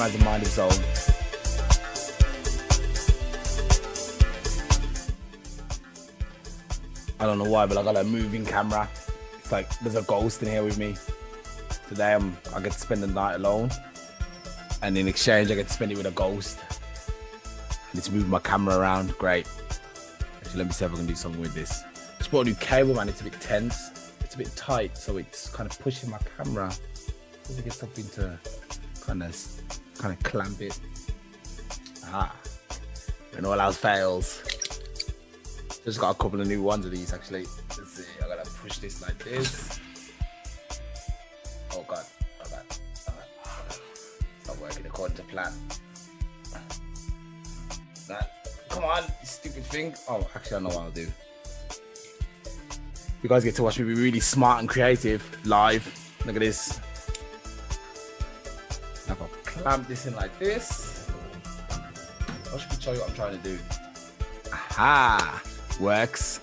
mind. I don't know why, but I got a moving camera. It's like there's a ghost in here with me. Today I'm I get to spend the night alone. And in exchange I get to spend it with a ghost. And it's moving my camera around. Great. Actually, let me see if I can do something with this. Just bought a new cable, man. It's a bit tense. It's a bit tight, so it's kind of pushing my camera. Let me get something to kind of kind of clamp it. Ah. When all else fails. Just got a couple of new ones of these actually. Let's see. I gotta push this like this. Oh god. Oh god. God. Oh not working according to plan. That. Come on, stupid thing. Oh, actually, I know what I'll do. You guys get to watch me be really smart and creative live. Look at this. Clamp this in like this. I should show you what I'm trying to do. Aha! Works.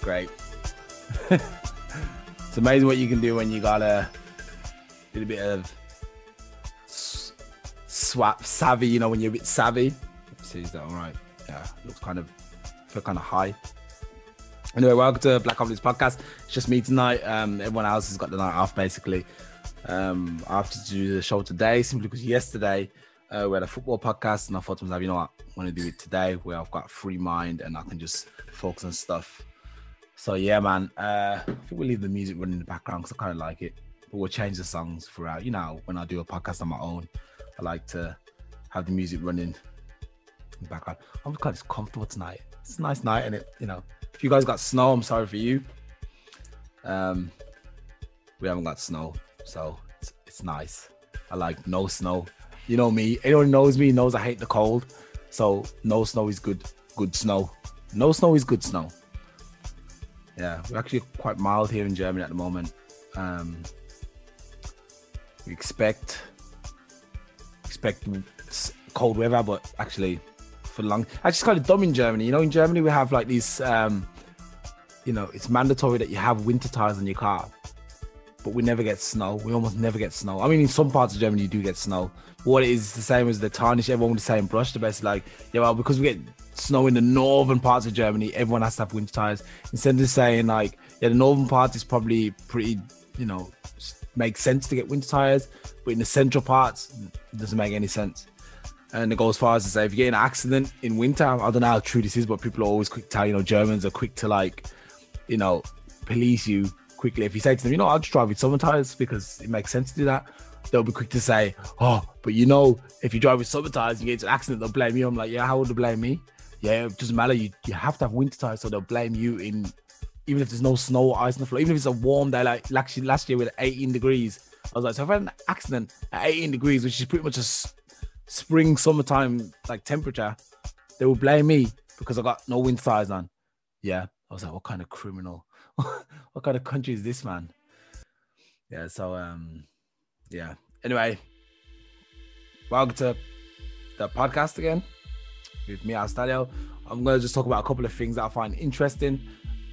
Great. it's amazing what you can do when you got a little bit of swap savvy, you know, when you're a bit savvy. See, is that all right? Yeah, looks kind of, feel kind of high. Anyway, welcome to Black Confidence Podcast. It's just me tonight. Um, everyone else has got the night off, basically. Um, I have to do the show today simply because yesterday uh, we had a football podcast, and I thought to myself, you know what, I want to do it today where I've got free mind and I can just focus on stuff. So yeah, man. Uh, I think we'll leave the music running in the background because I kind of like it, but we'll change the songs throughout. You know, when I do a podcast on my own, I like to have the music running in the background. I'm kind of comfortable tonight. It's a nice night, and it, you know, if you guys got snow, I'm sorry for you. Um, we haven't got snow, so it's, it's nice. I like no snow. You know me. Anyone knows me knows I hate the cold. So no snow is good. Good snow. No snow is good snow. Yeah, we're actually quite mild here in Germany at the moment. Um, we expect expect cold weather, but actually for long. Actually, it's kind of dumb in Germany. You know, in Germany we have like these. Um, you know, it's mandatory that you have winter tires on your car, but we never get snow. We almost never get snow. I mean, in some parts of Germany you do get snow. What it is the same as the tarnish everyone with the same brush. The best like, yeah, well, because we get snow in the northern parts of Germany, everyone has to have winter tires. Instead of saying like, yeah, the northern part is probably pretty, you know, makes sense to get winter tires, but in the central parts, it doesn't make any sense. And it goes as far as to say, if you get an accident in winter, I don't know how true this is, but people are always quick to tell, you know, Germans are quick to like, you know, police you quickly. If you say to them, you know, I'll just drive with summer tires because it makes sense to do that, they'll be quick to say, oh, but you know, if you drive with summer tires, you get into an accident, they'll blame you. I'm like, yeah, how would they blame me? Yeah, it doesn't matter. You, you have to have winter tires, so they'll blame you in, even if there's no snow or ice on the floor, even if it's a warm day, like actually last year with 18 degrees. I was like, so if I had an accident at 18 degrees, which is pretty much a spring, summertime like temperature, they will blame me because I got no winter tires on. Yeah. I was like, what kind of criminal? what kind of country is this, man? Yeah. So, um, yeah. Anyway, welcome to the podcast again with me, Astalio. I'm going to just talk about a couple of things that I find interesting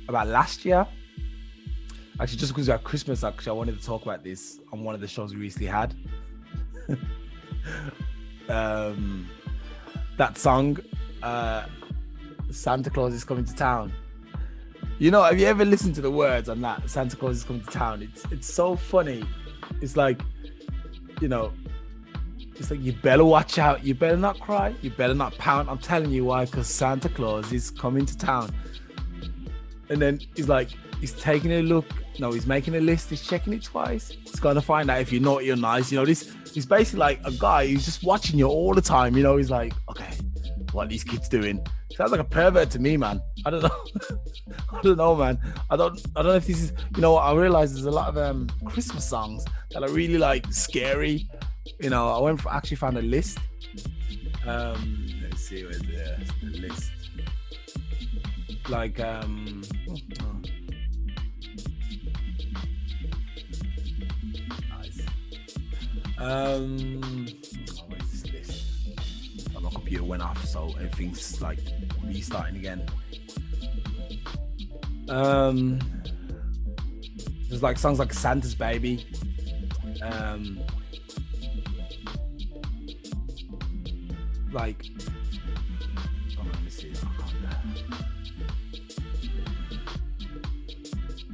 about last year. Actually, just because we had Christmas, actually, I wanted to talk about this on one of the shows we recently had. um, that song, uh, Santa Claus is coming to town. You know, have you ever listened to the words on that? Santa Claus is coming to town. It's it's so funny. It's like, you know, it's like you better watch out. You better not cry. You better not pout. I'm telling you why, because Santa Claus is coming to town. And then he's like, he's taking a look. No, he's making a list. He's checking it twice. He's gonna find out if you're naughty or nice. You know, this he's basically like a guy who's just watching you all the time. You know, he's like, okay, what are these kids doing? Sounds like a pervert to me, man. I don't know. I don't know, man. I don't. I don't know if this is. You know. I realize there's a lot of um Christmas songs that are really like scary. You know, I went for actually found a list. Um, let's see where's the, the list. Like um. oh. Nice. Um, computer went off, so everything's like restarting again. Um, there's like songs like Santa's Baby, um, like, oh.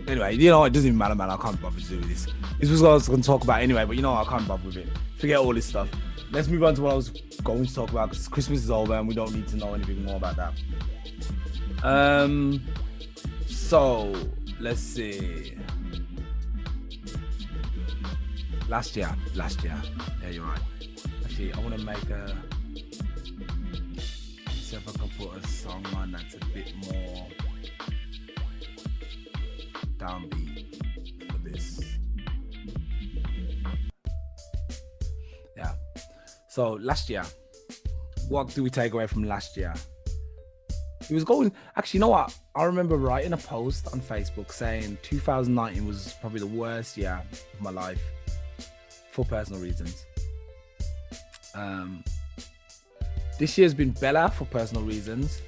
Anyway, you know, it doesn't even matter, man. I can't bother to do this. This was what I was going to talk about anyway, but you know, I can't bother with it. Forget all this stuff. Let's move on to what I was going to talk about because Christmas is over and we don't need to know anything more about that. Um, so let's see. Last year, last year. Yeah, you're right. Actually, I want to make a. See if I can put a song on that's a bit more downbeat So last year, what do we take away from last year? He was going. Actually, you know what? I remember writing a post on Facebook saying 2019 was probably the worst year of my life for personal reasons. Um, this year's been better for personal reasons,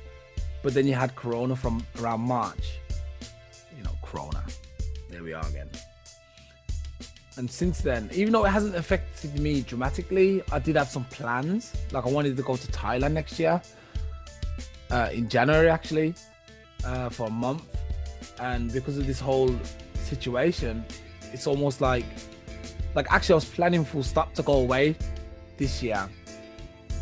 but then you had Corona from around March. You know, Corona. There we are again. And since then, even though it hasn't affected me dramatically, I did have some plans. Like I wanted to go to Thailand next year, uh, in January actually, uh, for a month. And because of this whole situation, it's almost like like actually I was planning full stop to go away this year.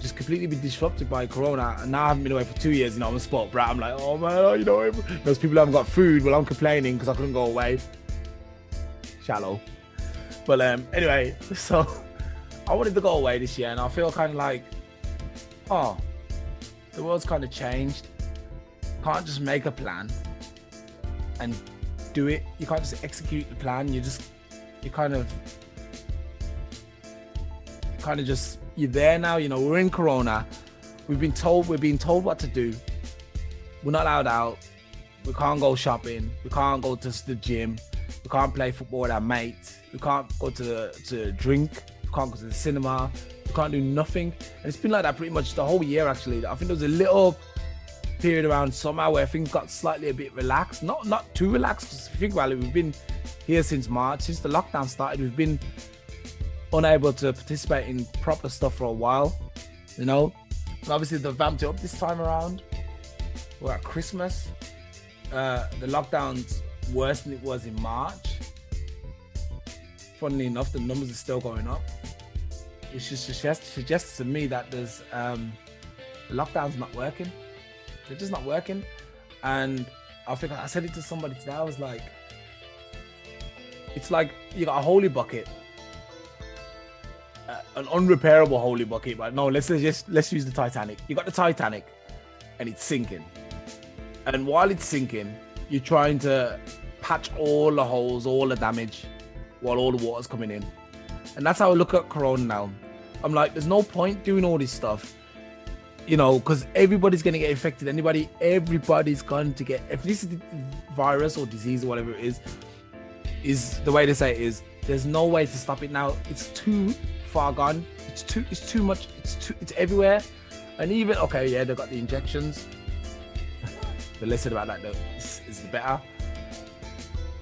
Just completely been disrupted by Corona, and now I haven't been away for two years. You know, I'm a sport brat. I'm like, oh man, you know, those people haven't got food. Well, I'm complaining because I couldn't go away. Shallow, but um, anyway, so I wanted to go away this year, and I feel kind of like, oh, the world's kind of changed. can't just make a plan and do it. You can't just execute the plan. You just, you kind of kind of just you're there now. You know, we're in Corona. We've been told we're being told what to do. We're not allowed out. We can't go shopping. We can't go to the gym. We can't play football with our mates. We can't go to to drink. We can't go to the cinema. We can't do nothing. And it's been like that pretty much the whole year. Actually, I think there was a little period around summer where things got slightly a bit relaxed. Not not too relaxed. Because think about it, we've been here since March, since the lockdown started. We've been unable to participate in proper stuff for a while, you know. And obviously, they've vamped it up this time around. We're at Christmas. Uh, the lockdown's worse than it was in March. Funnily enough, the numbers are still going up. Which just suggests, suggests to me that there's um, the lockdown's not working. They're just not working. And I think I said it to somebody today. I was like, it's like you got a holy bucket uh, an unrepairable holy bucket. But no, let's just let's use the Titanic. You got the Titanic, and it's sinking. And while it's sinking, you're trying to patch all the holes, all the damage, while all the water's coming in. And that's how I look at Corona now. I'm like, there's no point doing all this stuff, you know, because everybody's gonna get infected. Anybody, everybody's going to get. If this virus or disease or whatever it is, is the way to say it is. There's no way to stop it now. It's too far gone. It's too it's too much. It's too it's everywhere. And even okay, yeah, they've got the injections. less said about that though is, the better.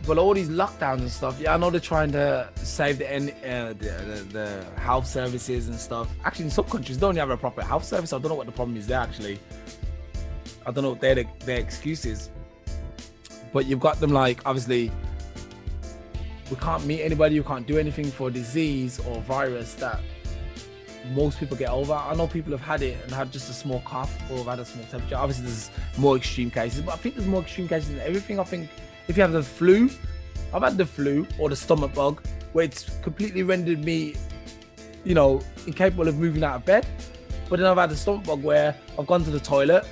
But all these lockdowns and stuff, yeah, I know they're trying to save the, uh, the, the, the health services and stuff. Actually, in some countries, they don't have a proper health service. I don't know what the problem is there. Actually, I don't know what their their excuse is. But you've got them like obviously we can't meet anybody, we can't do anything for disease or virus that most people get over. I know people have had it and had just a small cough or had a small temperature. Obviously, there's more extreme cases, but I think there's more extreme cases than everything. I think if you have the flu, I've had the flu or the stomach bug where it's completely rendered me, you know, incapable of moving out of bed. But then I've had the stomach bug where I've gone to the toilet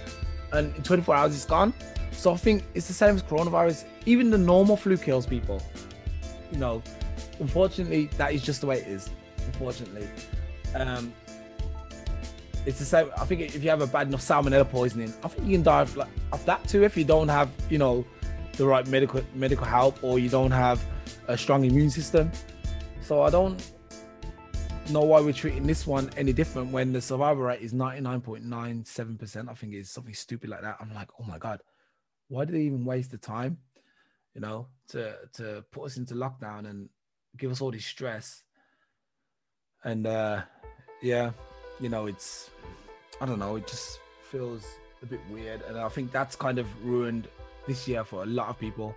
and in 24 hours it's gone. So I think it's the same as coronavirus. Even the normal flu kills people you know, unfortunately, that is just the way it is. Unfortunately, um, it's the same. I think if you have a bad enough salmonella poisoning, I think you can die of, like, of that too if you don't have, you know, the right medical medical help or you don't have a strong immune system. So I don't know why we're treating this one any different when the survival rate is 99.97%. I think it's something stupid like that. I'm like, oh my God, why do they even waste the time? you know, to to put us into lockdown and give us all this stress. And uh, yeah, you know, it's I don't know, it just feels a bit weird, and I think that's kind of ruined this year for a lot of people.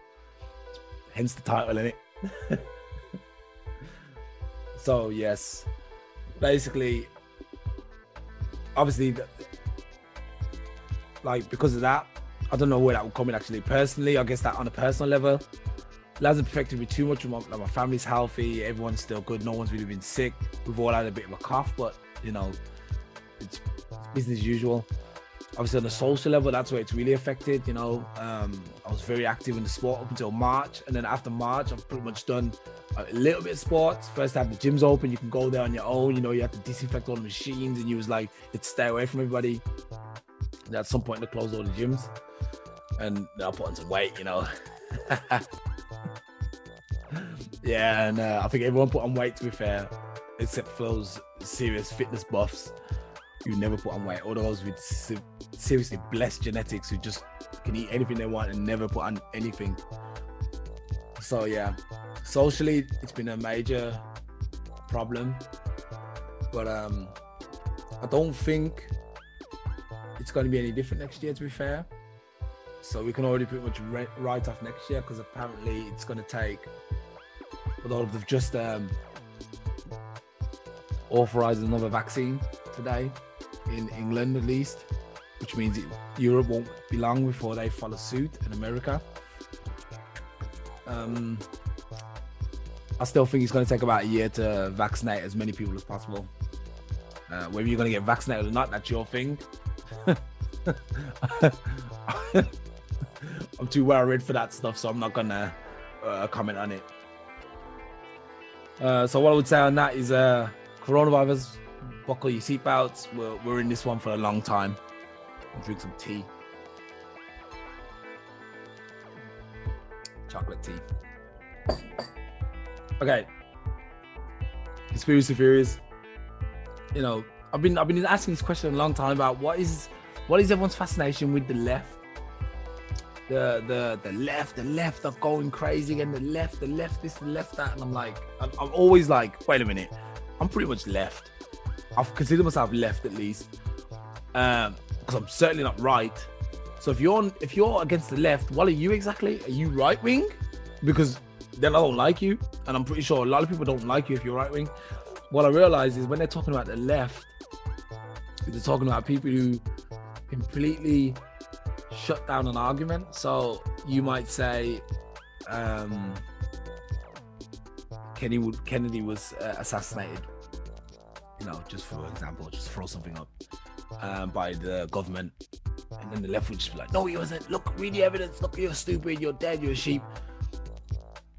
Hence the title, in it. so yes, basically, obviously, like because of that, I don't know where that will come in. Actually, personally, I guess that on a personal level, hasn't affected me too much. My, like my family's healthy, everyone's still good. No one's really been sick. We've all had a bit of a cough, but you know, it's business as usual obviously on the social level, that's where it's really affected. You know, um, I was very active in the sport up until March, and then after March, I've pretty much done a little bit of sports. First, had the gyms open, you can go there on your own. You know, you have to disinfect all the machines, and you was like, it's stay away from everybody. And at some point, they closed all the gyms, and I put on some weight. You know. yeah, and uh, I think everyone put on weight. To be fair, except for those serious fitness buffs who never put on weight, or those with seriously blessed genetics who just can eat anything they want and never put on anything. So yeah, socially it's been a major problem, but um, I don't think it's going to be any different next year. To be fair, so we can already pretty much write off next year because apparently it's going to take. Although they've just um, authorized another vaccine today in England at least which means Europe won't be long before they follow suit in America. Um, I still think it's going to take about a year to vaccinate as many people as possible. Uh, whether you're going to get vaccinated or not, that's your thing. I'm too read for that stuff, so I'm not to uh, comment on it. Uh, so what I would say on that is uh, coronavirus, buckle your seatbelts. We're, we're in this one for a long time drink some tea. Chocolate tea. Okay. Conspiracy theories. You know, I've been I've been asking this question a long time about what is what is everyone's fascination with the left? The the the left, the left are going crazy, and the left, the left, this, the left, that, and I'm like, I'm, always like, wait a minute, I'm pretty much left. I've considered myself left at least. Um, because I'm certainly not right. So if you're if you're against the left, what are you exactly? Are you right wing? Because then I don't like you, and I'm pretty sure a lot of people don't like you if you're right wing. What I realize is when they're talking about the left, they're talking about people who completely shut down an argument. So you might say, um, Kenny would, Kennedy was uh, assassinated. You know, just for example, just throw something up um, by the government. And then the left would just be like, no, he wasn't. Look, read the evidence. Look, you're stupid. You're dead. You're a sheep.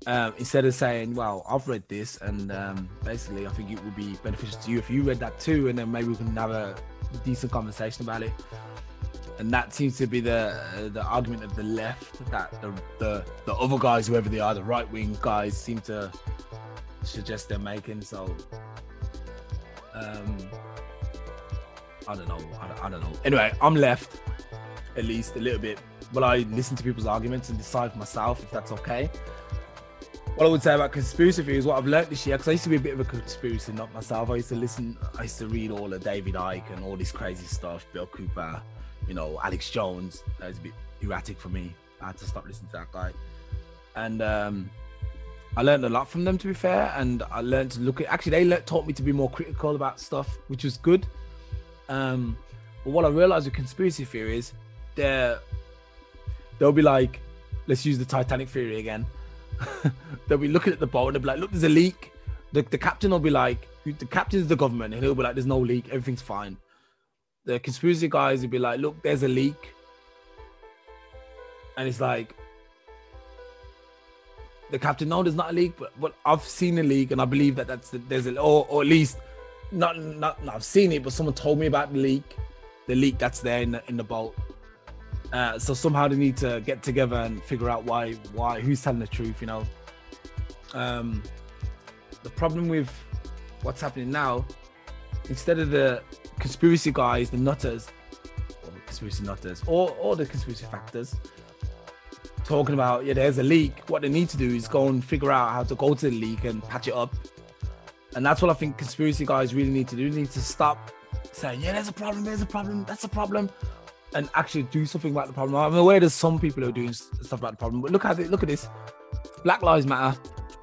Um, instead of saying, well, I've read this, and um, basically, I think it would be beneficial to you if you read that too, and then maybe we can have a decent conversation about it. And that seems to be the uh, the argument of the left that the, the the other guys, whoever they are, the right wing guys, seem to suggest they're making. So, um, I don't know. I don't, I don't know. Anyway, I'm left, at least a little bit. But I listen to people's arguments and decide for myself if that's okay. What I would say about conspiracy theories, what I've learned this year, because I used to be a bit of a conspiracy nut myself. I used to listen, I used to read all of David Icke and all this crazy stuff, Bill Cooper, you know, Alex Jones. That was a bit erratic for me. I had to stop listening to that guy. And um, I learned a lot from them, to be fair. And I learned to look at, actually, they taught me to be more critical about stuff, which was good. Um, but what I realized with conspiracy theories, they're they'll be like, let's use the Titanic theory again. they'll be looking at the boat and they'll be like, look, there's a leak. The, the captain will be like, the captain's the government, and he'll be like, there's no leak, everything's fine. The conspiracy guys would be like, look, there's a leak. And it's like, the captain, no, there's not a leak, but, but I've seen a leak and I believe that that's the, there's a, or, or at least not, not, not I've seen it, but someone told me about the leak, the leak that's there in the in the boat. Uh, so somehow they need to get together and figure out why, why, who's telling the truth. You know, um, the problem with what's happening now, instead of the conspiracy guys, the nutters, or conspiracy nutters, or or the conspiracy factors, talking about yeah, there's a leak. What they need to do is go and figure out how to go to the leak and patch it up And that's what I think conspiracy guys really need to do. They need to stop saying, yeah, there's a problem, there's a problem, that's a problem, and actually do something about the problem. I'm aware there's some people who are doing stuff about the problem, but look at it, look at this. Black Lives Matter,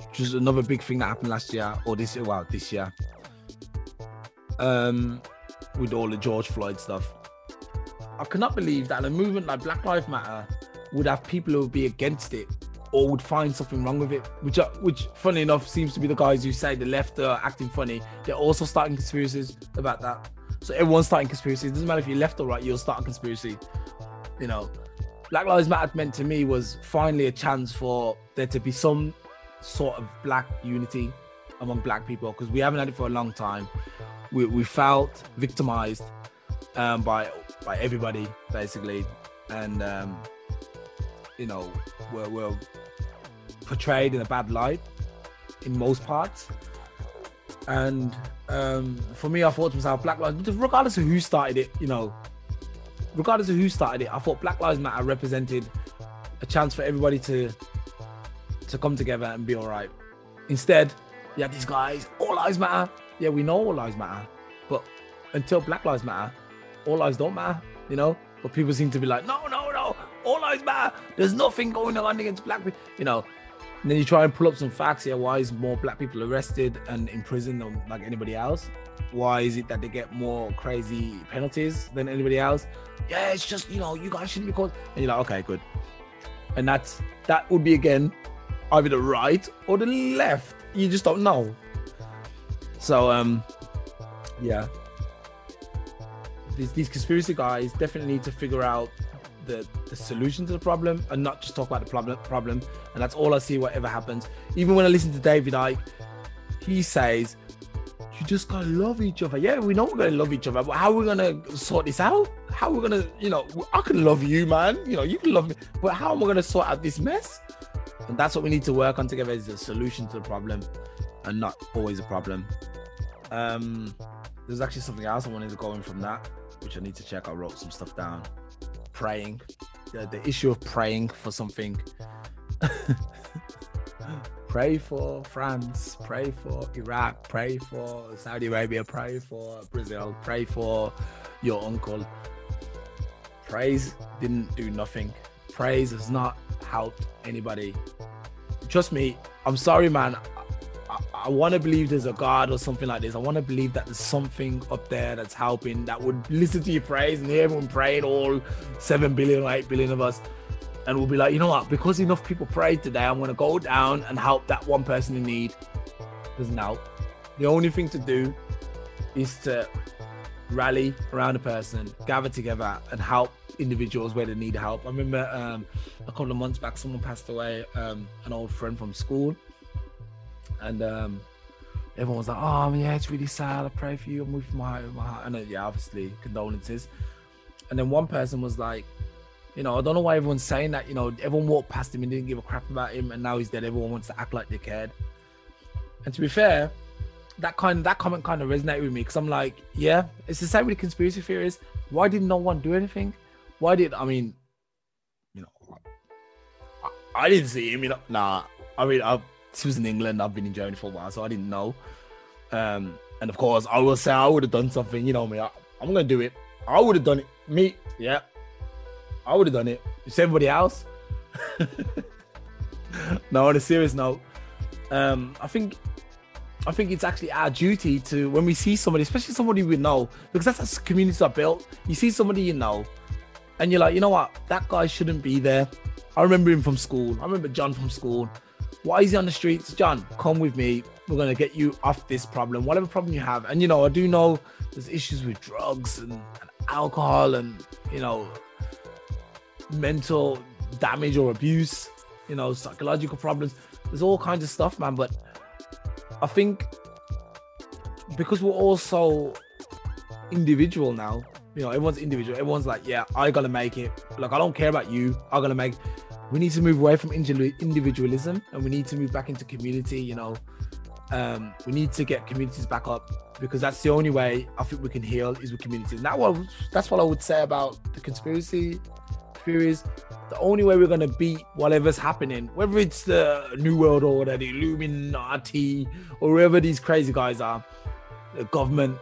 which is another big thing that happened last year or this year, well, this year. Um, with all the George Floyd stuff. I cannot believe that a movement like Black Lives Matter would have people who would be against it or would find something wrong with it, which, are, which, funny enough, seems to be the guys who say the left are acting funny. They're also starting conspiracies about that. So everyone's starting conspiracies. It doesn't matter if you're left or right, you'll start a conspiracy. You know, Black Lives Matter meant to me was finally a chance for there to be some sort of black unity among black people because we haven't had it for a long time. We, we felt victimized um, by by everybody basically, and um, you know we're, we're portrayed in a bad light in most parts. And um, for me, I thought to myself, Black Lives, regardless of who started it, you know, regardless of who started it, I thought Black Lives Matter represented a chance for everybody to to come together and be all right. Instead, you had these guys, all lives matter. Yeah, we know all lives matter, but until Black Lives Matter, all lives don't matter, you know. But people seem to be like, no, no, no, all lives matter. There's nothing going on against black people, you know. And then you try and pull up some facts. Yeah, why is more black people arrested and in prison than like anybody else? Why is it that they get more crazy penalties than anybody else? Yeah, it's just you know you guys shouldn't be caught. And you're like, okay, good. And that's that would be again either the right or the left. You just don't know. So um, yeah, these these conspiracy guys definitely need to figure out the, the solution to the problem and not just talk about the problem problem. And that's all i see whatever happens. Even when i listen to david icke he says you just gotta love each other. Yeah we know we're gonna love each other but how are we gonna sort this out? How are we gonna you know i can love you man. You know you can love me but how am i gonna sort out this mess? And that's what we need to work on together is a solution to the problem and not always a problem um there's actually something else i wanted to go in from that which I need to check. I wrote some stuff down. Praying, the, the issue of praying for something. pray for France, pray for Iraq, pray for Saudi Arabia, pray for Brazil, pray for your uncle. Praise didn't do nothing. Praise has not helped anybody. Trust me, I'm sorry, man. I want to believe there's a God or something like this. I want to believe that there's something up there that's helping that would listen to your prayers and hear everyone praying, all 7 billion or 8 billion of us. And we'll be like, you know what? Because enough people prayed today, I'm going to go down and help that one person in need. Doesn't help. The only thing to do is to rally around a person, gather together, and help individuals where they need help. I remember um, a couple of months back, someone passed away, um, an old friend from school and um, everyone was like, "Oh, yeah, it's really sad. I pray for you. I'm with my my heart." And uh, yeah, obviously condolences. And then one person was like, "You know, I don't know why everyone's saying that. You know, everyone walked past him and didn't give a crap about him, and now he's dead. Everyone wants to act like they cared." And to be fair, that kind that comment kind of resonated with me because I'm like, yeah, it's the same with the conspiracy theories. Why did no one do anything? Why did I mean, you know, I, I didn't see him. You know, nah. I mean, I he was in England. I've been in Germany for a while, so I didn't know. Um, and of course, I will say I would have done something. You know me. I, am gonna do it. I would have done it. Me, yeah. I would have done it. It's everybody else. no, on a serious note, um, I think I think it's actually our duty to when we see somebody, especially somebody we know, because that's how communities are built. You see somebody you know, and you're like, you know what, that guy shouldn't be there. I remember him from school. I remember John from school. Why is he on the streets? John, come with me. We're gonna get you off this problem, whatever problem you have. And you know, I do know there's issues with drugs and, and alcohol and you know mental damage or abuse, you know, psychological problems. There's all kinds of stuff, man. But I think because we're all so individual now, you know, everyone's individual. Everyone's like, yeah, I gotta make it. Like, I don't care about you. I gotta make we need to move away from individualism and we need to move back into community you know um, we need to get communities back up because that's the only way i think we can heal is with communities that that's what i would say about the conspiracy theories. The only way we're gonna beat whatever's happening, whether it's the New World Order, the Illuminati, or wherever these crazy guys are, the government,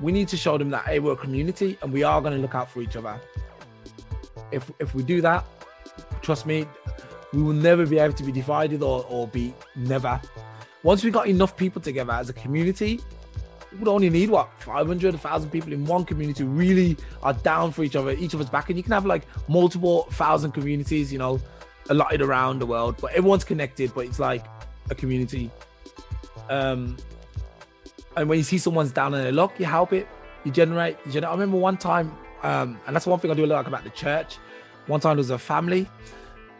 we need to show them that hey, we're a community and we are gonna look out for each other. If if we do that, trust me, we will never be able to be divided or, or be never. Once we got enough people together as a community, we would only need what 500 1000 people in one community really are down for each other each of us back. And you can have like multiple thousand communities you know allotted around the world but everyone's connected but it's like a community. Um and when you see someone's down on their luck you help it you generate you generate. I remember one time um and that's one thing i do a lot like about the church one time there was a family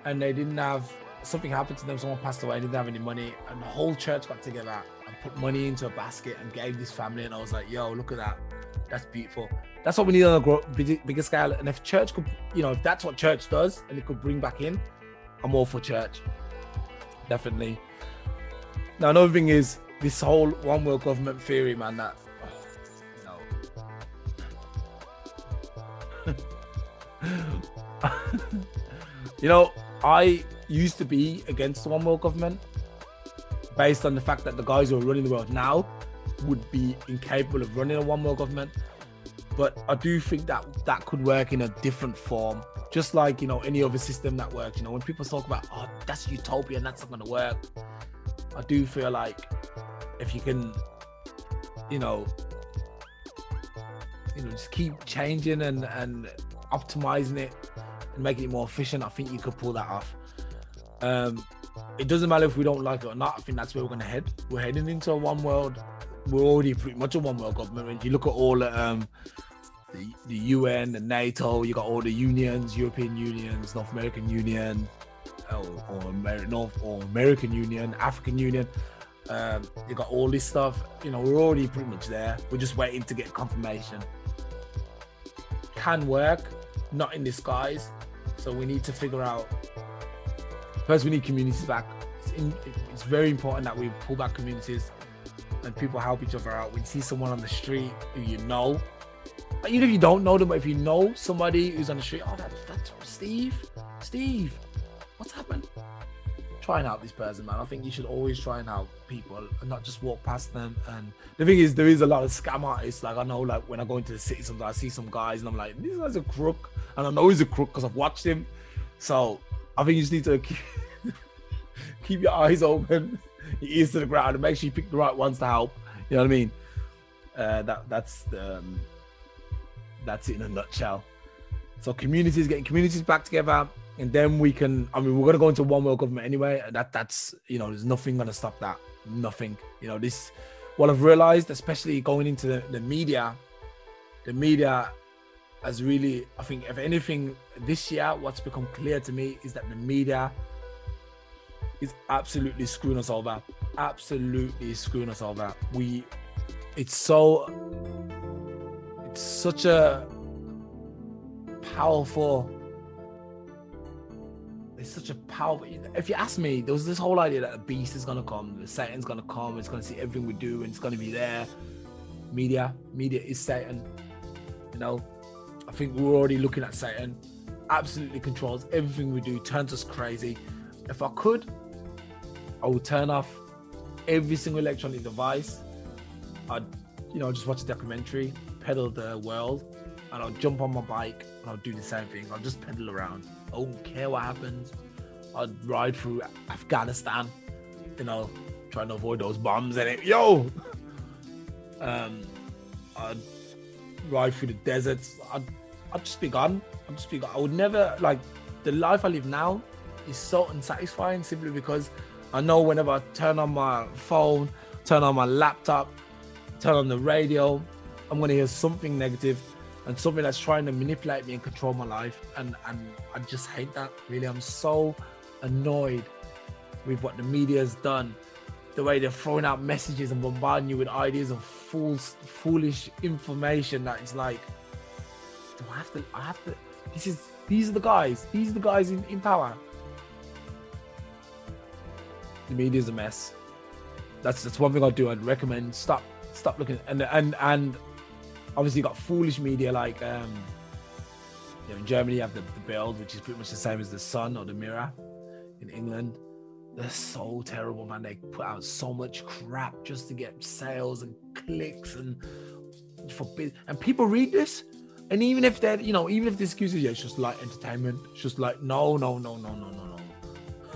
and they didn't have something happened to them someone passed away didn't have any money and the whole church got together and put money into a basket and gave this family. And I was like, yo, look at that. That's beautiful. That's what we need on a bigger scale. And if church could, you know, if that's what church does and it could bring back in, I'm all for church. Definitely. Now, another thing is this whole one world government theory, man, that, you know, I used to be against the one world government based on the fact that the guys who are running the world now would be incapable of running a one world government. But I do think that that could work in a different form, just like you know any other system that works. You know, when people talk about oh that's utopia and that's not going to work, I do feel like if you can, you know, you know, just keep changing and and optimizing it and making it more efficient, I think you could pull that off. Um, it doesn't matter if we don't like it or not. I think that's where we're going to head. We're heading into a one world. We're already pretty much a one world government. You look at all the, um, the, the UN, the NATO, you got all the unions, European unions, North American Union, or, or Amer- North or American Union, African Union. Um, you got all this stuff. You know, we're already pretty much there. We're just waiting to get confirmation. Can work, not in disguise. So we need to figure out First, we need communities back. It's, in, it's very important that we pull back communities and people help each other out. When you see someone on the street who you know, even if you don't know them, but if you know somebody who's on the street, oh, that, that's Steve. Steve, what's happened? Try and help this person, man. I think you should always try and help people and not just walk past them. And the thing is, there is a lot of scam artists. Like I know, like when I go into the city, sometimes I see some guys and I'm like, this guy's a crook, and I know he's a crook because I've watched him. So I think you just need to keep, keep your eyes open, your ears to the ground, and make sure you pick the right ones to help. You know what I mean? Uh, that that's the, um, that's it in a nutshell. So communities getting communities back together, and then we can. I mean, we're gonna go into one world government anyway. That that's you know, there's nothing gonna stop that. Nothing. You know, this. What I've realized, especially going into the, the media, the media has really, I think, if anything, this year, what's become clear to me is that the media is absolutely screwing us over. Absolutely screwing us over. We, it's so, it's such a powerful. It's such a powerful. If you ask me, there was this whole idea that a beast is gonna come, the Satan's gonna come, it's gonna see everything we do, and it's gonna be there. Media, media is Satan. You know, I think we're already looking at Satan. Absolutely controls everything we do, turns us crazy. If I could, I would turn off every single electronic device. I'd, you know, just watch a documentary, pedal the world, and I'll jump on my bike and I'll do the same thing. I'll just pedal around. I don't care what happens. I'd ride through Afghanistan, you know, trying to avoid those bombs and it. Yo, um, I'd ride through the deserts. I'd I'd just be gone. I'd just be gone. I would never like the life I live now is so unsatisfying simply because I know whenever I turn on my phone, turn on my laptop, turn on the radio, I'm gonna hear something negative and something that's trying to manipulate me and control my life. And and I just hate that. Really, I'm so annoyed with what the media has done. The way they're throwing out messages and bombarding you with ideas of false, foolish information that is like do I have to? I have to. This is. These are the guys. These are the guys in, in power. The media is a mess. That's that's one thing I'd do. I'd recommend stop stop looking and and and obviously got foolish media like um You know, in Germany, you have the, the Bild, which is pretty much the same as the Sun or the Mirror. In England, they're so terrible, man. They put out so much crap just to get sales and clicks and for and people read this. And even if they're, you know, even if the excuse is yeah, it's just like entertainment, it's just like no, no, no, no, no, no,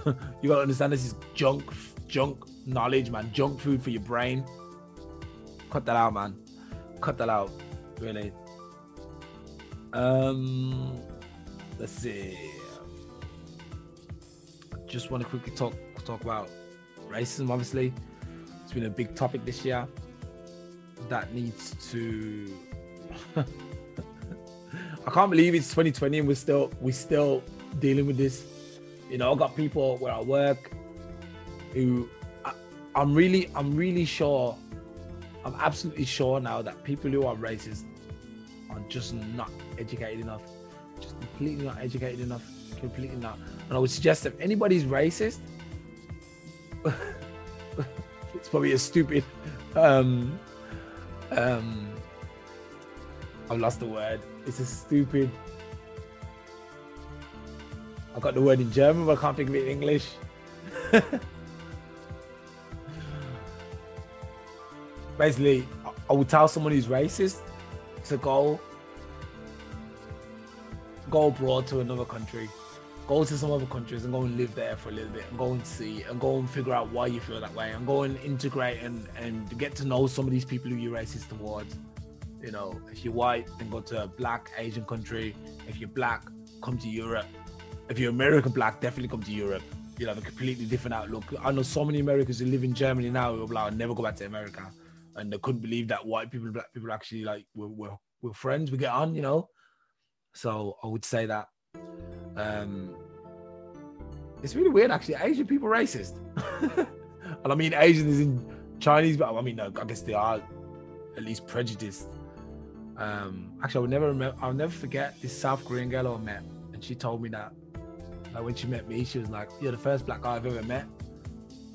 no. you gotta understand this is junk, junk knowledge, man, junk food for your brain. Cut that out, man. Cut that out, really. Um, let's see. Just want to quickly talk talk about racism. Obviously, it's been a big topic this year that needs to. I can't believe it's 2020 and we're still we're still dealing with this. You know, I got people where I work who I, I'm really I'm really sure I'm absolutely sure now that people who are racist are just not educated enough, just completely not educated enough, completely not. And I would suggest if anybody's racist, it's probably a stupid um um Oh, I've lost the word. It's a stupid I got the word in German, but I can't think of it in English. Basically, I would tell someone who's racist to go go abroad to another country, go to some other countries and go and live there for a little bit and go and see and go and figure out why you feel that way and go and integrate and, and get to know some of these people who you're racist towards. You know, if you're white, then go to a black Asian country. If you're black, come to Europe. If you're American black, definitely come to Europe. You have a completely different outlook. I know so many Americans who live in Germany now who are like, I'll never go back to America. And they couldn't believe that white people black people actually like we're, we're, we're friends, we get on, you know. So I would say that um, it's really weird, actually. Asian people racist, and I mean Asian is in Chinese, but I mean, no, I guess they are at least prejudiced. Um, actually, I will never remember. I'll never forget this South Korean girl I met, and she told me that, like when she met me, she was like, "You're the first black guy I've ever met."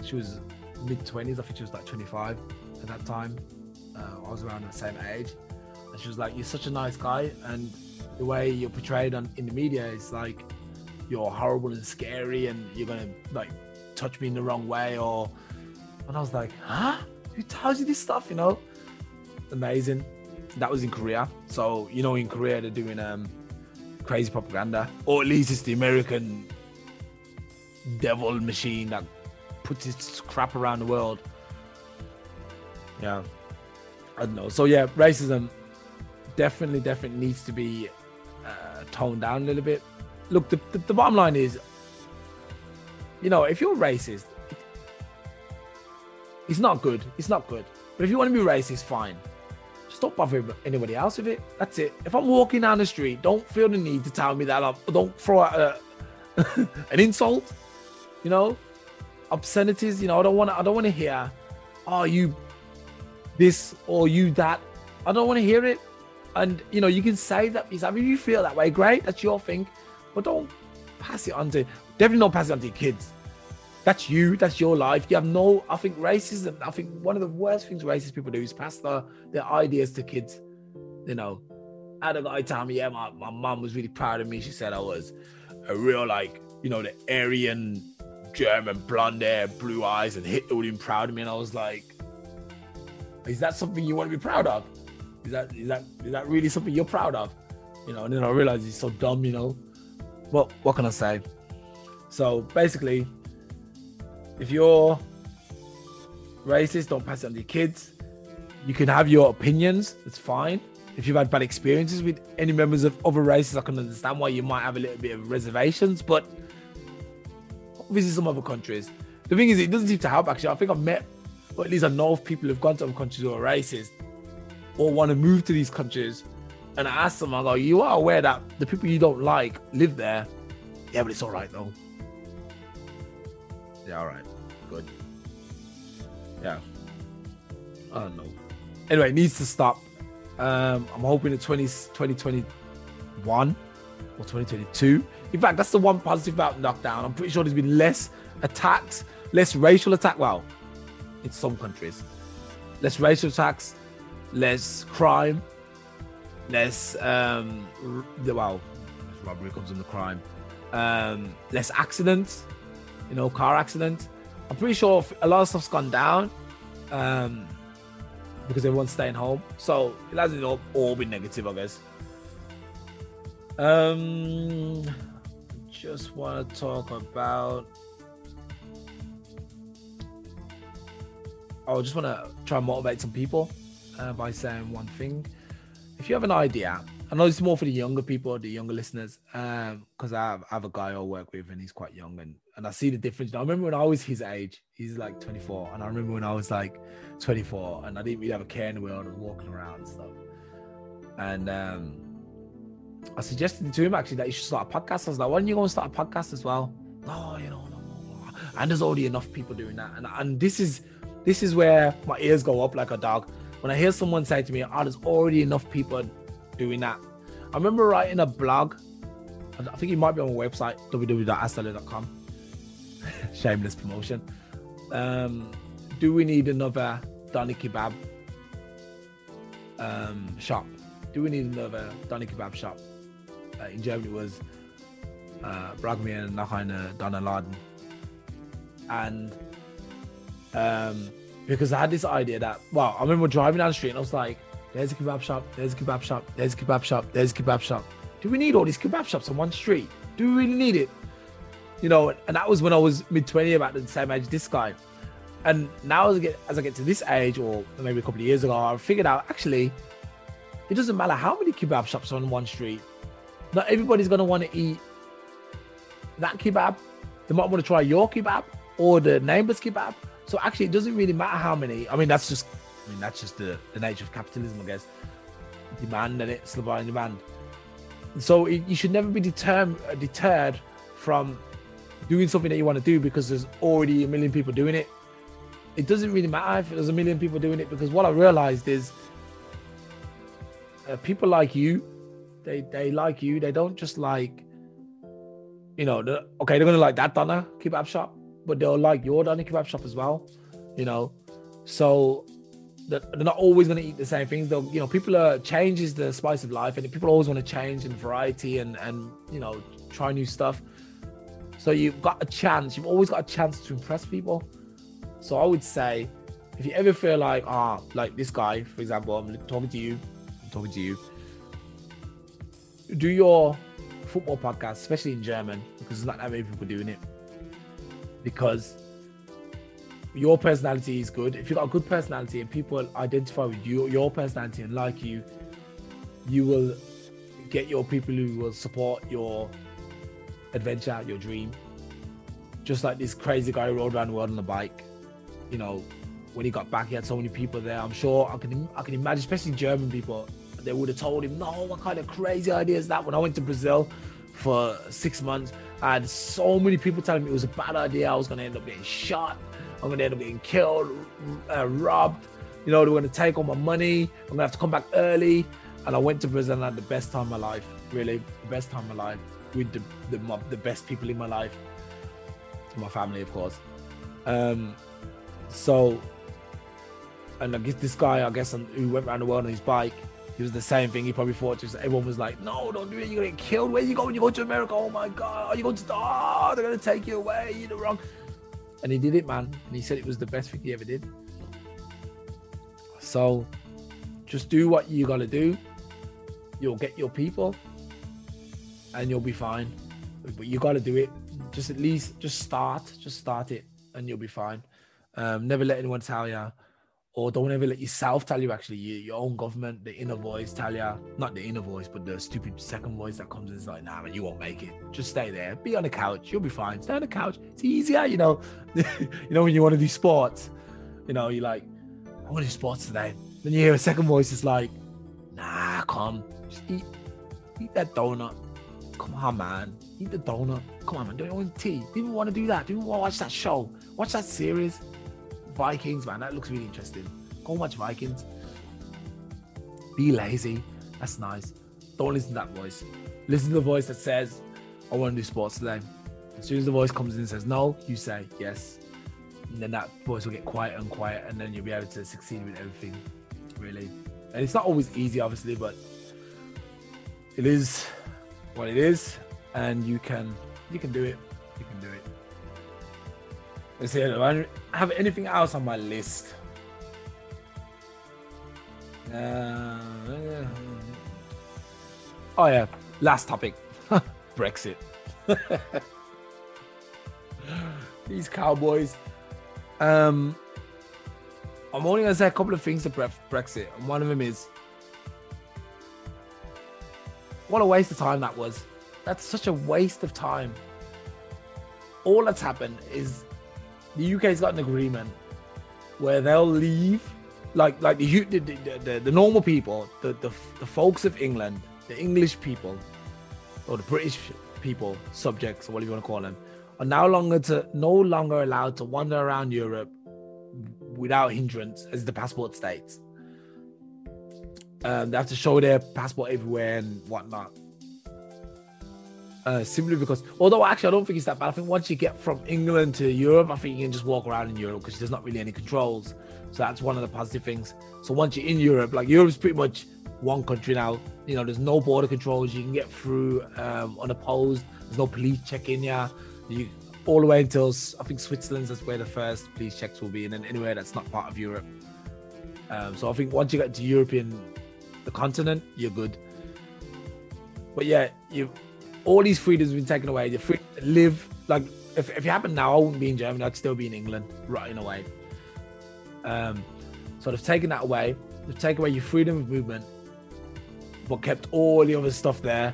She was mid twenties. I think she was like 25 at that time. Uh, I was around the same age, and she was like, "You're such a nice guy," and the way you're portrayed on in the media is like you're horrible and scary and you're gonna like touch me in the wrong way or and I was like, huh? Who tells you this stuff? You know? Amazing. That was in Korea. So, you know, in Korea they're doing um crazy propaganda. Or at least it's the American devil machine that puts its crap around the world. Yeah. I don't know. So yeah, racism definitely, definitely needs to be toned down a little bit. Look, the, the, the bottom line is, you know, if you're racist, it's not good. It's not good. But if you want to be racist, fine. Just don't anybody else with it. That's it. If I'm walking down the street, don't feel the need to tell me that. I'm, don't throw out a, an insult. You know, obscenities. You know, I don't want to. I don't want to hear, "Oh, you this or you that." I don't want to hear it. And you know, you can say that if you feel that way, great, that's your thing. But don't pass it on to definitely not pass it on to your kids. That's you, that's your life. You have no, I think racism, I think one of the worst things racist people do is pass the, their ideas to kids. You know, I had a guy tell me, yeah, my, my mom was really proud of me. She said I was a real, like, you know, the Aryan German, blonde hair, blue eyes, and Hitler would be proud of me. And I was like, is that something you want to be proud of? Is that is that is that really something you're proud of? You know, and then I realized he's so dumb, you know. But what can I say? So basically, if you're racist, don't pass it on to your kids. You can have your opinions, it's fine. If you've had bad experiences with any members of other races, I can understand why you might have a little bit of reservations, but visit some other countries. The thing is, it doesn't seem to help actually. I think I've met, or at least I know of people who've gone to other countries who are racist or want to move to these countries. And I asked them, I go, you are aware that the people you don't like live there? Yeah, but it's all right though. Yeah, all right. Yeah. I don't know. Anyway, it needs to stop. Um, I'm hoping in 20, 2021 or 2022. In fact, that's the one positive about lockdown. I'm pretty sure there's been less attacks, less racial attack. Well, in some countries, less racial attacks, less crime, less um, well, robbery comes under crime. Um, less accidents, you know, car accidents. I'm pretty sure a lot of stuff's gone down um, because everyone's staying home. So it hasn't all, all been negative, I guess. Um, just want to talk about. I just want to try and motivate some people uh, by saying one thing. If you have an idea, I know it's more for the younger people, the younger listeners, because um, I, have, I have a guy I work with and he's quite young, and and I see the difference. I remember when I was his age, he's like 24, and I remember when I was like 24, and I didn't really have a care in the world. I was walking around and stuff, and um, I suggested to him actually that he should start a podcast. I was like, why don't you go and start a podcast as well? No, you know, no, no. And there's already enough people doing that, and and this is this is where my ears go up like a dog when I hear someone say to me, "Oh, there's already enough people doing that." I remember writing a blog. I think it might be on my website www.astella.com. Shameless promotion. Um, do we need another Donny Kebab um, shop? Do we need another Donny Kebab shop? Uh, in Germany was uh, Bragmier and nachher Donner Laden. And um, because I had this idea that, well, I remember driving down the street and I was like, there's a kebab shop, there's a kebab shop, there's a kebab shop, there's a kebab shop. Do we need all these kebab shops on one street? Do we really need it? You know, and that was when I was mid 20, about the same age this guy. And now as I get as I get to this age, or maybe a couple of years ago, I figured out actually it doesn't matter how many kebab shops are on one street. Not everybody's gonna want to eat that kebab. They might want to try your kebab or the neighbor's kebab. So actually, it doesn't really matter how many. I mean, that's just, I mean, that's just the, the nature of capitalism, I guess. Demand and it's supply and demand. So it, you should never be deterred deterred from doing something that you want to do because there's already a million people doing it. It doesn't really matter if there's a million people doing it because what I realized is uh, people like you, they they like you. They don't just like, you know, okay, they're gonna like that Donna kebab shop but they'll like your Donny kebab shop as well, you know. So they're not always going to eat the same things. They'll, you know, people are change is the spice of life, and people always want to change and variety and and you know try new stuff. So you've got a chance. You've always got a chance to impress people. So I would say, if you ever feel like ah, like this guy, for example, I'm talking to you, I'm talking to you. Do your football podcast, especially in German, because there's not that many people doing it because your personality is good. If you've got a good personality and people identify with you, your personality and like you, you will get your people who will support your adventure, your dream. Just like this crazy guy who rode around the world on a bike. You know, when he got back, he had so many people there. I'm sure I can I can imagine, especially German people, they would have told him, "No, what kind of crazy idea is that?" When I went to Brazil for six months, I had so many people telling me it was a bad idea. I was going to end up getting shot. I'm going to end up getting killed, uh, robbed. You know, they're going to take all my money. I'm going to have to come back early. And I went to Brazil and had the best time of my life. Really, the best time of my life with the the, my, the best people in my life. My family, of course. Um, so, and I guess this guy, I guess, who went around the world on his bike, he was the same thing. He probably thought just everyone was like, "No, don't do it. You're gonna get killed. Where you go when you go to America? Oh my God, are you going to? Oh, they're gonna take you away. You're the wrong." And he did it, man. And he said it was the best thing he ever did. So, just do what you gotta do. You'll get your people, and you'll be fine. But you gotta do it. Just at least, just start. Just start it, and you'll be fine. Um, never let anyone tell you or don't ever let yourself tell you actually you, your own government the inner voice tell you not the inner voice but the stupid second voice that comes in is like nah man you won't make it. Just stay there. Be on the couch. You'll be fine. Stay on the couch. It's easier you know. You know when you want to do sports you know you're like i'm gonna do sports today. Then you hear a second voice it's like nah come. Just eat eat that donut. Come on man. Eat the donut. Come on man. Don't you want tea do you even want to do that. Do you want to watch that show. Watch that series Vikings, man. That looks really interesting. Go watch Vikings. Be lazy. That's nice. Don't listen to that voice. Listen to the voice that says, I want to do sports today. As soon as the voice comes in and says no, you say yes. And then that voice will get quiet and quiet, and then you'll be able to succeed with everything, really. And it's not always easy, obviously, but it is what it is, and you can you can do it. You can do it. Let's see. Do I have anything else on my list? Uh, oh yeah, last topic, Brexit. These Cowboys. Um, I'm only gonna say a couple of things about Brexit, and one of them is what a waste of time that was. That's such a waste of time. All that's happened is the UK's got an agreement where they'll leave, like like the the, the, the normal people, the, the the folks of England, the English people, or the British people, subjects, or whatever you want to call them, are now longer to no longer allowed to wander around Europe without hindrance, as the passport states. Um, they have to show their passport everywhere and whatnot. Uh, simply because, although actually I don't think it's that bad. I think once you get from England to Europe, I think you can just walk around in Europe because there's not really any controls. So that's one of the positive things. So once you're in Europe, like Europe's pretty much one country now. You know, there's no border controls. You can get through um, unopposed. There's no police checking you. You all the way until I think Switzerland's that's where the first police checks will be, and then anywhere that's not part of Europe. Um, so I think once you get to European the continent, you're good. But yeah, you all these freedoms have been taken away. You're free to live like if, if it happened now, I wouldn't be in Germany, I'd still be in England, right in a way. Um, so they've taken that away. They've taken away your freedom of movement, but kept all the other stuff there.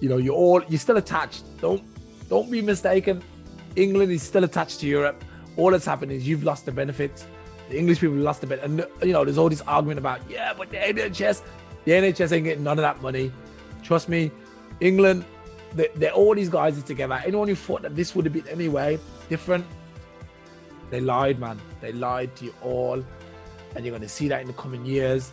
You know, you're all you're still attached. Don't don't be mistaken. England is still attached to Europe. All that's happened is you've lost the benefits. The English people lost the bit, and you know, there's all this argument about yeah, but the NHS the NHS ain't getting none of that money. Trust me, England, they, they're all these guys are together. Anyone who thought that this would have been anyway different, they lied, man. They lied to you all. And you're going to see that in the coming years.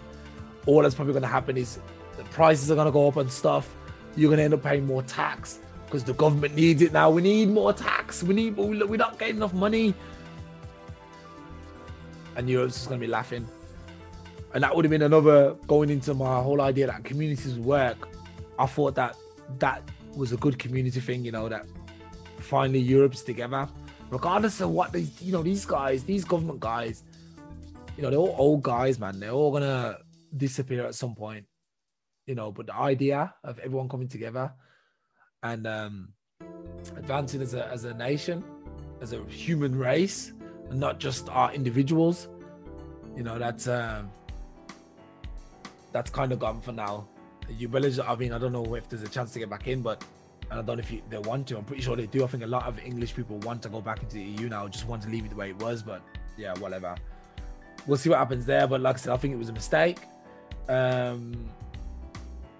All that's probably going to happen is the prices are going to go up and stuff. You're going to end up paying more tax because the government needs it now. We need more tax. We need, we're not getting enough money. And Europe's just going to be laughing and that would have been another going into my whole idea that communities work. I thought that that was a good community thing, you know, that finally Europe's together, regardless of what these, you know, these guys, these government guys, you know, they're all old guys, man. They're all gonna disappear at some point, you know. But the idea of everyone coming together and um, advancing as a as a nation, as a human race, and not just our individuals, you know, that's. Um, that's kind of gone for now. You village, I mean, I don't know if there's a chance to get back in, but I don't know if you, they want to. I'm pretty sure they do. I think a lot of English people want to go back into the EU now, just want to leave it the way it was. But yeah, whatever. We'll see what happens there. But like I said, I think it was a mistake. Um,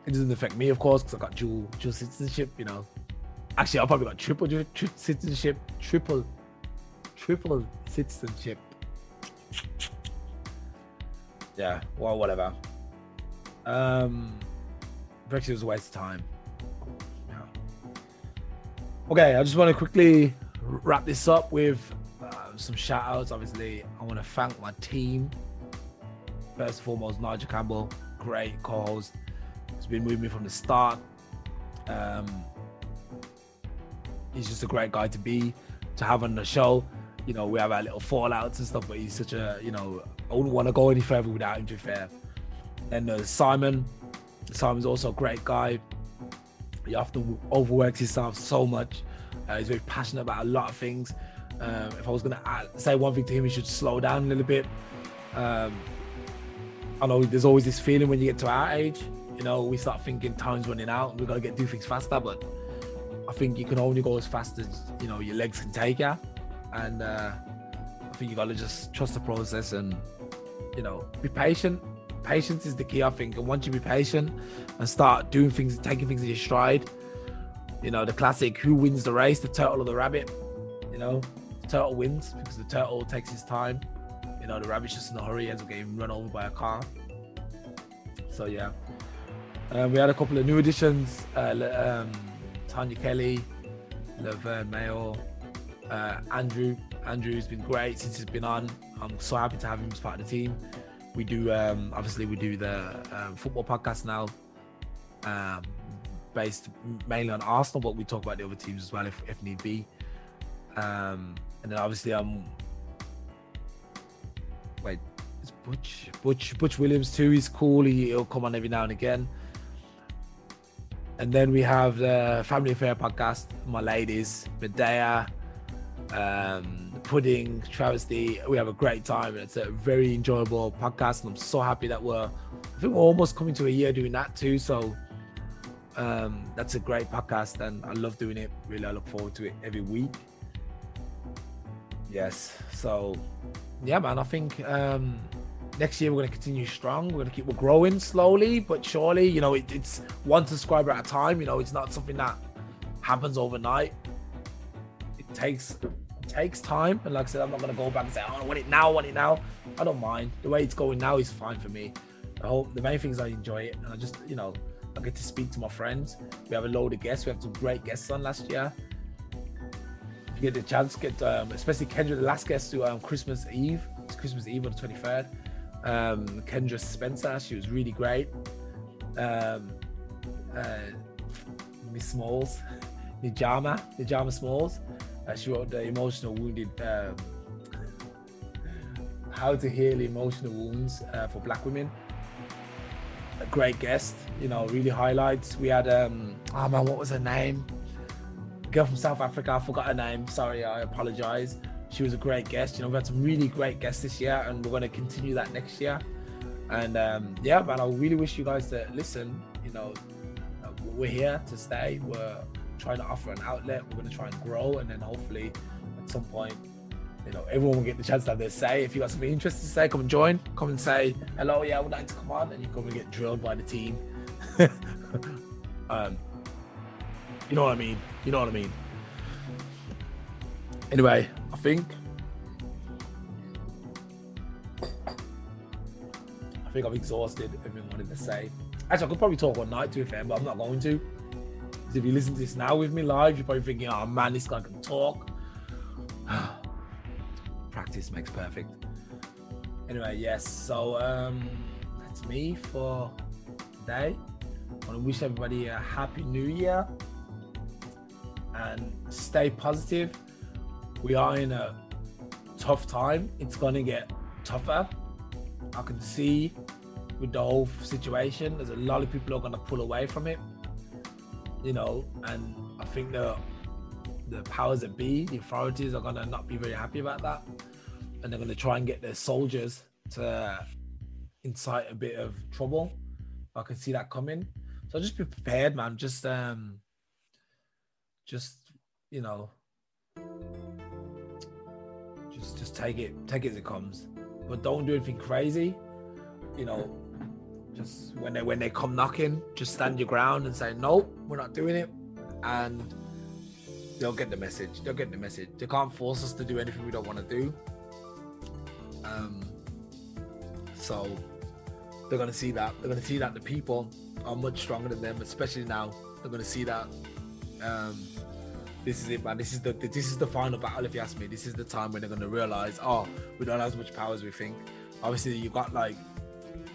it doesn't affect me, of course, because I got dual dual citizenship. You know, actually, I probably got triple tri- citizenship, triple, triple citizenship. Yeah, well, whatever. Um, Brexit was a waste of time. Yeah. Okay, I just want to quickly wrap this up with uh, some shout outs. Obviously, I want to thank my team. First and foremost, Nigel Campbell, great co host. He's been with me from the start. Um, he's just a great guy to be, to have on the show. You know, we have our little fallouts and stuff, but he's such a, you know, I wouldn't want to go any further without him, to be fair. And uh, Simon, Simon's also a great guy. He often overworks himself so much. Uh, he's very passionate about a lot of things. Um, if I was going to say one thing to him, he should slow down a little bit. Um, I know there's always this feeling when you get to our age, you know, we start thinking time's running out. We've got to get do things faster, but I think you can only go as fast as you know your legs can take you, and uh, I think you got to just trust the process and you know be patient patience is the key, I think. And once you be patient and start doing things, taking things in your stride, you know, the classic who wins the race, the turtle or the rabbit? You know, the turtle wins because the turtle takes his time. You know, the rabbit's just in a hurry, ends up getting run over by a car. So, yeah. Um, we had a couple of new additions uh, um, Tanya Kelly, Laverne Mayo, uh, Andrew. Andrew's been great since he's been on. I'm so happy to have him as part of the team we do um, obviously we do the um, football podcast now um, based mainly on Arsenal, but we talk about the other teams as well if, if need be. Um, and then obviously um wait, it's Butch Butch Butch Williams too. He's cool. He, he'll come on every now and again. And then we have the Family Affair podcast, my ladies, Medea, um, Pudding, Travesty. We have a great time. It's a very enjoyable podcast, and I'm so happy that we're. I think we're almost coming to a year doing that too. So um, that's a great podcast, and I love doing it. Really, I look forward to it every week. Yes. So, yeah, man. I think um, next year we're going to continue strong. We're going to keep we're growing slowly but surely. You know, it, it's one subscriber at a time. You know, it's not something that happens overnight. It takes takes time. And like I said, I'm not going to go back and say, "Oh, I want it now. I want it now." I don't mind. The way it's going now is fine for me. I hope the main thing is I enjoy it, and I just you know I get to speak to my friends. We have a load of guests. We have some great guests on last year If you get the chance, get um, especially Kendra, the last guest to um, Christmas Eve. It's Christmas Eve on the 23rd. Um, Kendra Spencer, she was really great. Um, uh, Miss Smalls, Nijama, Nijama Smalls. Uh, she wrote the emotional wounded, um, how to heal emotional wounds uh, for Black women. A great guest, you know, really highlights. We had, um, oh man, what was her name? girl from South Africa. I forgot her name. Sorry, I apologize. She was a great guest. You know, we had some really great guests this year, and we're going to continue that next year. And um, yeah, man, I really wish you guys to listen. You know, uh, we're here to stay. We're trying to offer an outlet. We're going to try and grow, and then hopefully, at some point, you know, everyone will get the chance to have their say. If you got something interesting to say, come and join. Come and say hello. Yeah, I would like to come on, and you come and get drilled by the team. um, you know what I mean? You know what I mean? Anyway, I think I think I've exhausted everything I wanted to say. Actually, I could probably talk all night to FM, but I'm not going to. If you listen to this now with me live, you're probably thinking, oh man, this guy can talk. Practice makes perfect. Anyway, yes, so um that's me for today. I want to wish everybody a happy new year and stay positive. We are in a tough time. It's going to get tougher. I can see with the whole situation, there's a lot of people are going to pull away from it. You know, and I think the the powers that be, the authorities, are to not be very happy about that, and they're to try and get their soldiers to incite a bit of trouble. I can see that coming. So just be prepared, man. Just um, just you know just just take it take it as it comes but don't do anything crazy you know just when they when they come knocking just stand your ground and say nope we're not doing it and they'll get the message they'll get the message they can't force us to do anything we don't want to do um so they're to see that they're to see that the people are much stronger than them especially now they're to see that um this is it, man. This is the this is the final battle. If you ask me, this is the time when they're gonna realize, oh, we don't have as much power as we think. Obviously, you got like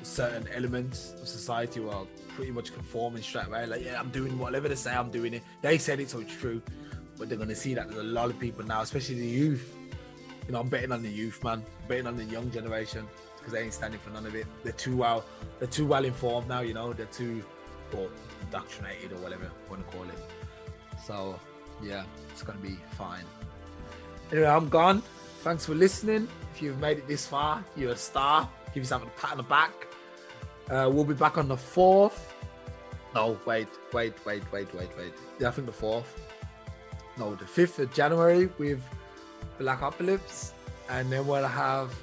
certain elements of society who are pretty much conforming straight away. Like, yeah, I'm doing whatever they say, I'm doing it. They said it, so it's true. But they're gonna see that there's a lot of people now, especially the youth. You know, I'm betting on the youth, man. I'm betting on the young generation because they ain't standing for none of it. They're too well. They're too well informed now. You know, they're too or indoctrinated or whatever you want to call it. So yeah, it's gonna be fine. Anyway, I'm gone. Thanks for listening. If you've made it this far, you're a star. Give yourself a pat on the back. Uh, we'll be back on the fourth. No, wait, wait, wait, wait, wait, wait. Yeah, I think the fourth. No, the fifth of January with Black Apocalypse, and then we'll have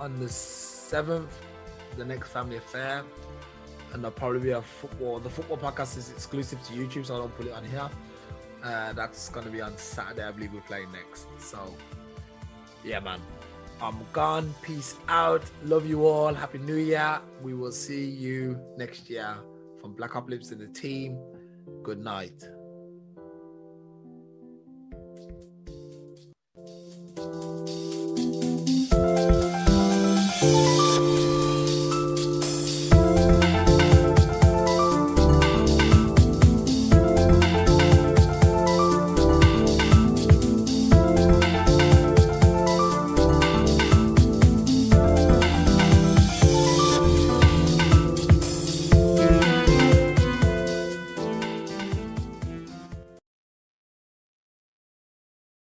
on the seventh the next family affair, and there'll probably be a football. The football podcast is exclusive to YouTube, so I don't put it on here. Uh, that's gonna be on Saturday, I believe we're playing next. So, yeah, man. I'm gone. Peace out. Love you all. Happy New Year. We will see you next year from Black Apocalypse and the team. Good night.